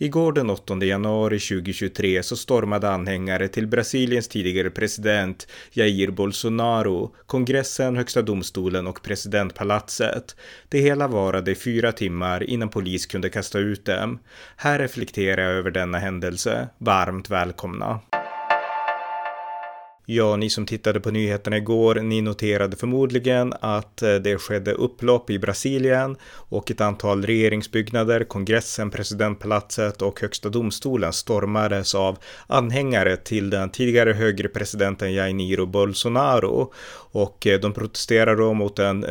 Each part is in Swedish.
Igår den 8 januari 2023 så stormade anhängare till Brasiliens tidigare president Jair Bolsonaro, kongressen, högsta domstolen och presidentpalatset. Det hela varade i fyra timmar innan polis kunde kasta ut dem. Här reflekterar jag över denna händelse. Varmt välkomna! Ja, ni som tittade på nyheterna igår, ni noterade förmodligen att eh, det skedde upplopp i Brasilien och ett antal regeringsbyggnader, kongressen, presidentpalatset och högsta domstolen stormades av anhängare till den tidigare högre presidenten Jair Bolsonaro. Och eh, de protesterar då mot den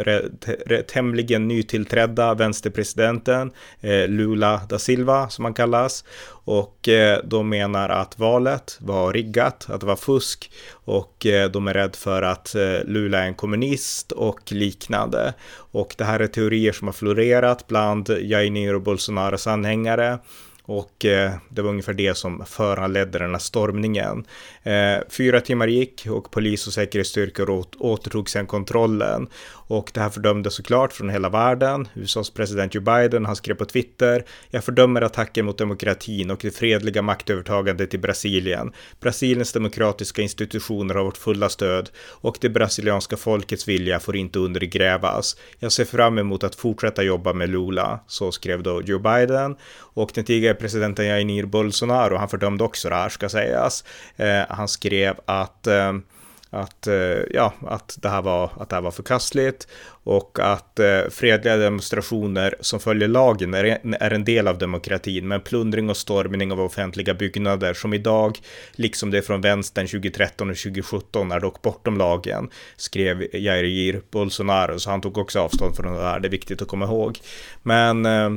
tämligen nytillträdda vänsterpresidenten eh, Lula da Silva som han kallas och eh, de menar att valet var riggat, att det var fusk och eh, de är rädda för att eh, Lula är en kommunist och liknande. Och det här är teorier som har florerat bland Jair och Bolsonaros anhängare och eh, det var ungefär det som föranledde den här stormningen. Eh, fyra timmar gick och polis och säkerhetsstyrkor återtog sedan kontrollen. Och det här fördömdes såklart från hela världen. USAs president Joe Biden, han skrev på Twitter. Jag fördömer attacken mot demokratin och det fredliga maktövertagandet i Brasilien. Brasiliens demokratiska institutioner har vårt fulla stöd och det brasilianska folkets vilja får inte undergrävas. Jag ser fram emot att fortsätta jobba med Lula, så skrev då Joe Biden. Och den tidigare presidenten Jair Bolsonaro, han fördömde också det här ska sägas. Eh, han skrev att eh, att, eh, ja, att, det här var, att det här var förkastligt och att eh, fredliga demonstrationer som följer lagen är, är en del av demokratin, men plundring och stormning av offentliga byggnader som idag, liksom det från vänstern 2013 och 2017, är dock bortom lagen, skrev Jair Bolsonaro, så han tog också avstånd från det här, det är viktigt att komma ihåg. Men eh,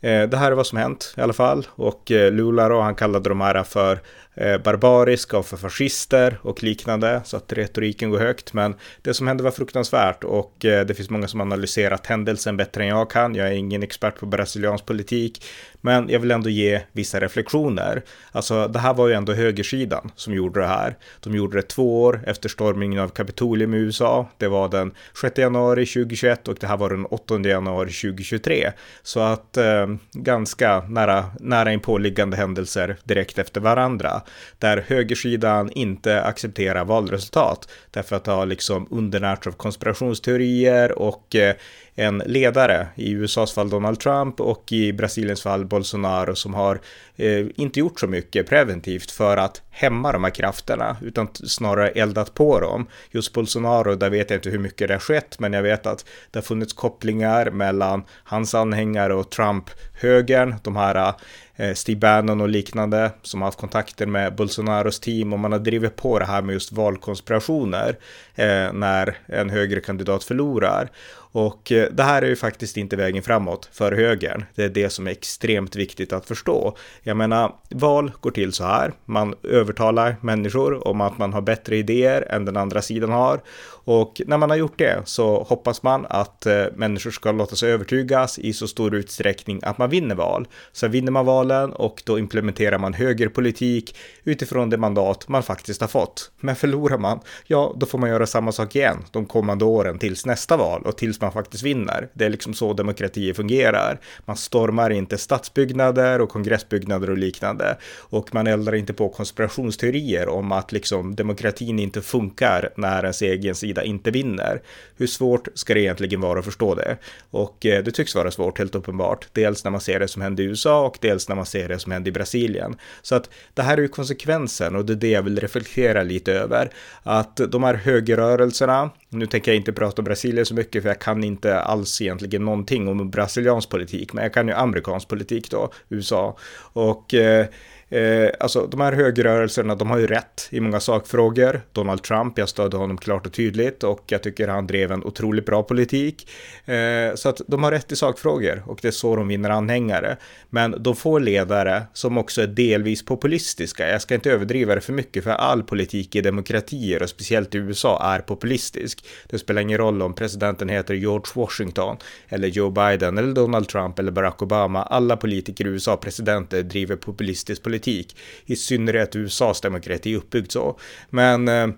Eh, det här är vad som hänt i alla fall. Och eh, Lula då, han kallade de här för Eh, barbariska och för fascister och liknande så att retoriken går högt. Men det som hände var fruktansvärt och eh, det finns många som analyserat händelsen bättre än jag kan. Jag är ingen expert på brasiliansk politik, men jag vill ändå ge vissa reflektioner. Alltså, det här var ju ändå högersidan som gjorde det här. De gjorde det två år efter stormningen av Kapitolium i USA. Det var den 6 januari 2021 och det här var den 8 januari 2023. Så att eh, ganska nära, nära inpåliggande händelser direkt efter varandra. Där högersidan inte accepterar valresultat därför att det har liksom undernärts av konspirationsteorier och eh, en ledare, i USAs fall Donald Trump och i Brasiliens fall Bolsonaro som har eh, inte gjort så mycket preventivt för att hämma de här krafterna utan snarare eldat på dem. Just Bolsonaro, där vet jag inte hur mycket det har skett, men jag vet att det har funnits kopplingar mellan hans anhängare och Trump-högern, de här eh, Steve Bannon och liknande som har haft kontakter med Bolsonaros team och man har drivit på det här med just valkonspirationer eh, när en högre kandidat förlorar. Och eh, det här är ju faktiskt inte vägen framåt för högern. Det är det som är extremt viktigt att förstå. Jag menar, val går till så här. Man övertalar människor om att man har bättre idéer än den andra sidan har. Och när man har gjort det så hoppas man att eh, människor ska låta sig övertygas i så stor utsträckning att man vinner val. Sen vinner man valen och då implementerar man högerpolitik utifrån det mandat man faktiskt har fått. Men förlorar man, ja, då får man göra samma sak igen de kommande åren tills nästa val och tills man man faktiskt vinner. Det är liksom så demokratier fungerar. Man stormar inte stadsbyggnader och kongressbyggnader och liknande och man eldar inte på konspirationsteorier om att liksom demokratin inte funkar när ens egen sida inte vinner. Hur svårt ska det egentligen vara att förstå det? Och eh, det tycks vara svårt, helt uppenbart. Dels när man ser det som hände i USA och dels när man ser det som hände i Brasilien. Så att det här är ju konsekvensen och det är det jag vill reflektera lite över. Att de här högerrörelserna, nu tänker jag inte prata om Brasilien så mycket för jag kan inte alls egentligen någonting om brasiliansk politik, men jag kan ju amerikansk politik då, USA. Och eh, Eh, alltså de här högerrörelserna, de har ju rätt i många sakfrågor. Donald Trump, jag stödde honom klart och tydligt och jag tycker han drev en otroligt bra politik. Eh, så att de har rätt i sakfrågor och det är så de vinner anhängare. Men de får ledare som också är delvis populistiska. Jag ska inte överdriva det för mycket för all politik i demokratier och speciellt i USA är populistisk. Det spelar ingen roll om presidenten heter George Washington eller Joe Biden eller Donald Trump eller Barack Obama. Alla politiker i USA, presidenter, driver populistisk politik. I synnerhet USAs demokrati är uppbyggd så. Men eh,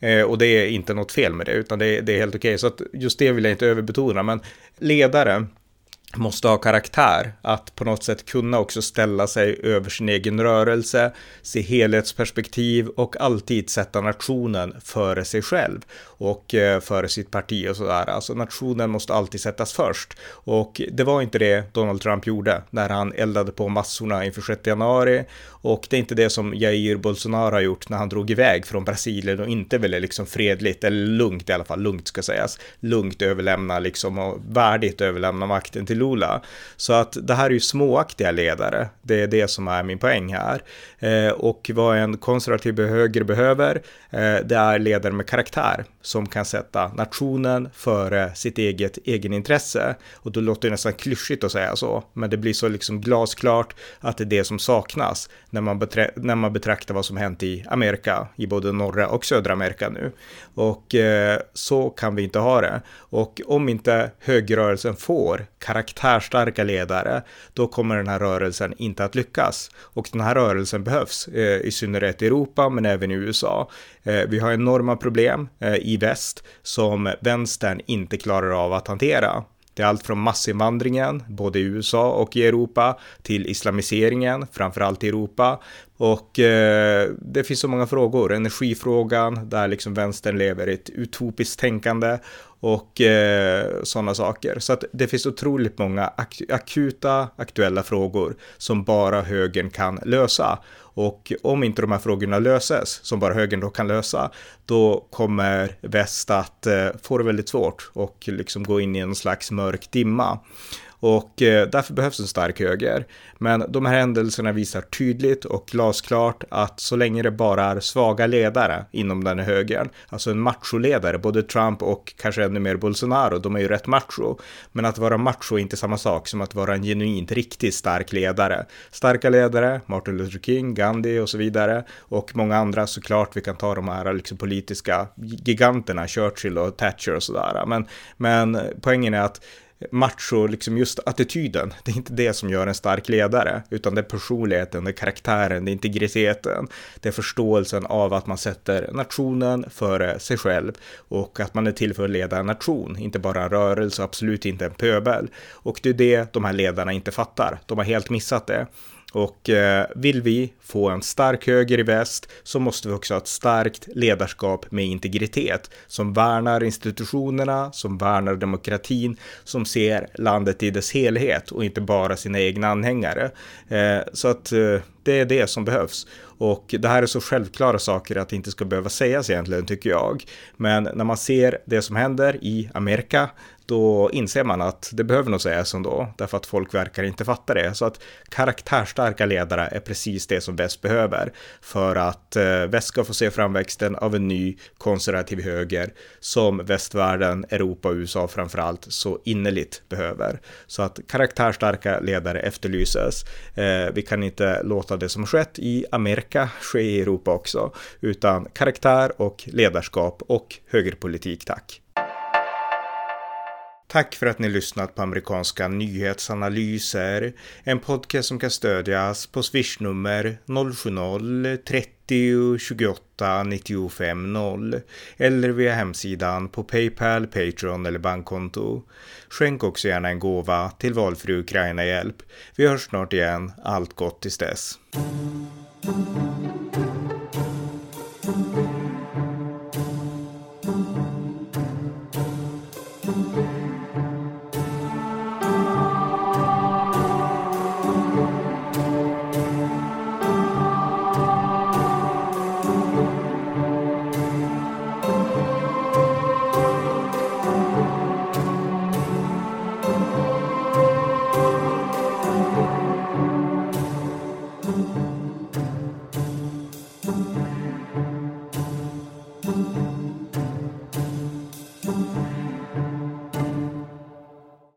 eh, och det är inte något fel med det, utan det är, det är helt okej. Okay. Så att just det vill jag inte överbetona, men ledare måste ha karaktär, att på något sätt kunna också ställa sig över sin egen rörelse, se helhetsperspektiv och alltid sätta nationen före sig själv och eh, före sitt parti och sådär. Alltså nationen måste alltid sättas först. Och det var inte det Donald Trump gjorde när han eldade på massorna inför 6 januari. Och det är inte det som Jair Bolsonaro har gjort när han drog iväg från Brasilien och inte ville liksom fredligt eller lugnt i alla fall, lugnt ska sägas, lugnt överlämna liksom och värdigt överlämna makten till Lula. Så att det här är ju småaktiga ledare. Det är det som är min poäng här. Eh, och vad en konservativ höger behöver, eh, det är ledare med karaktär som kan sätta nationen före sitt eget egenintresse. Och då låter det nästan klyschigt att säga så, men det blir så liksom glasklart att det är det som saknas när man, när man betraktar vad som hänt i Amerika, i både norra och södra Amerika nu. Och eh, så kan vi inte ha det. Och om inte högerrörelsen får karaktär karaktärstarka ledare, då kommer den här rörelsen inte att lyckas. Och den här rörelsen behövs, eh, i synnerhet i Europa, men även i USA. Eh, vi har enorma problem eh, i väst som vänstern inte klarar av att hantera. Det är allt från massinvandringen, både i USA och i Europa, till islamiseringen, framförallt i Europa. Och eh, det finns så många frågor. Energifrågan, där liksom vänstern lever i ett utopiskt tänkande och eh, sådana saker. Så att det finns otroligt många ak akuta, aktuella frågor som bara högern kan lösa. Och om inte de här frågorna löses, som bara högern då kan lösa, då kommer väst att eh, få det väldigt svårt och liksom gå in i en slags mörk dimma. Och eh, därför behövs en stark höger. Men de här händelserna visar tydligt och glasklart att så länge det bara är svaga ledare inom den här högern, alltså en macholedare, både Trump och kanske ännu mer Bolsonaro, de är ju rätt macho. Men att vara macho är inte samma sak som att vara en genuint riktigt stark ledare. Starka ledare, Martin Luther King, Gandhi och så vidare och många andra såklart. Vi kan ta de här liksom politiska giganterna, Churchill och Thatcher och sådär. Men, men poängen är att macho, liksom just attityden. Det är inte det som gör en stark ledare, utan det är personligheten, det är karaktären, det är integriteten, det är förståelsen av att man sätter nationen före sig själv och att man är till för att leda en nation, inte bara en rörelse, absolut inte en pöbel. Och det är det de här ledarna inte fattar. De har helt missat det. Och eh, vill vi få en stark höger i väst så måste vi också ha ett starkt ledarskap med integritet som värnar institutionerna, som värnar demokratin, som ser landet i dess helhet och inte bara sina egna anhängare. Eh, så att eh, det är det som behövs. Och det här är så självklara saker att det inte ska behöva sägas egentligen tycker jag. Men när man ser det som händer i Amerika då inser man att det behöver nog sägas ändå, därför att folk verkar inte fatta det. Så att karaktärstarka ledare är precis det som väst behöver för att eh, väst ska få se framväxten av en ny konservativ höger som västvärlden, Europa och USA framförallt så innerligt behöver. Så att karaktärstarka ledare efterlyses. Eh, vi kan inte låta det som skett i Amerika ske i Europa också, utan karaktär och ledarskap och högerpolitik, tack. Tack för att ni lyssnat på amerikanska nyhetsanalyser. En podcast som kan stödjas på swishnummer 070-30 28 95 0 eller via hemsidan på Paypal, Patreon eller bankkonto. Skänk också gärna en gåva till valfri Ukraina-hjälp. Vi hörs snart igen. Allt gott tills dess.